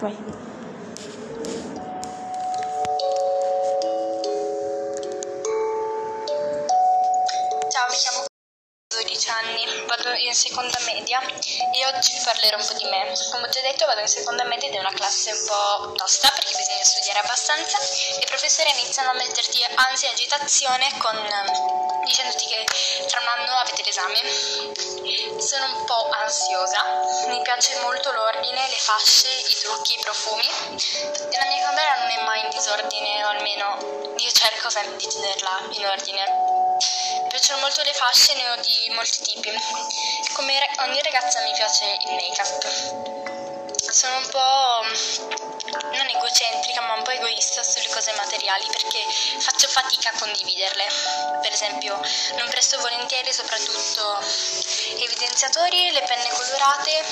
Vai. Ciao, mi chiamo 12 anni, vado in seconda media e oggi vi parlerò un po' di me. Come ho già detto vado in seconda media ed è una classe un po' tosta perché bisogna studiare abbastanza i professori iniziano a metterti ansia e agitazione con, dicendoti che tra un anno avete l'esame. Sono un po' ansiosa, mi piace molto l'ordine, le fasce, i trucchi, i profumi la mia camera non è mai in disordine o almeno io cerco sempre di tenerla in ordine. Mi piacciono molto le fasce, ne ho di molti tipi. Come ogni ragazza mi piace il make-up. Sono un po' non egocentrica, ma un po' egoista sulle cose materiali perché faccio fatica a condividerle. Per esempio, non presto volentieri soprattutto evidenziatori, le penne colorate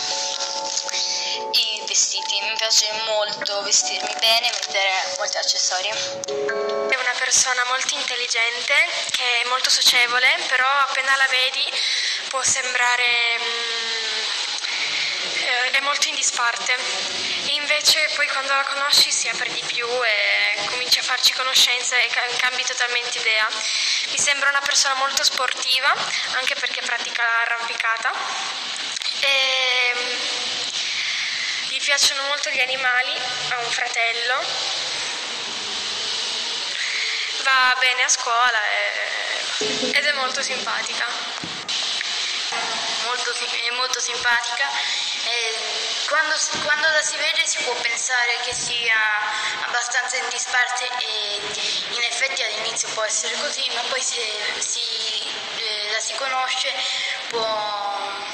i vestiti. Mi piace molto vestirmi bene, mettere molti accessori. È una persona molto intelligente, che è molto socievole, però appena la vedi può sembrare mm, eh, è molto in disparte. E invece poi quando la conosci si apre di più e cominci a farci conoscenza e cambi totalmente idea. Mi sembra una persona molto sportiva, anche perché pratica l'arrampicata. E gli piacciono molto gli animali, ha un fratello, va bene a scuola e, ed è molto simpatica. Molto, è molto simpatica. Quando, quando, la si vede si può pensare che sia abbastanza in disparte e in effetti all'inizio può essere così, ma poi se si, eh, la si conosce può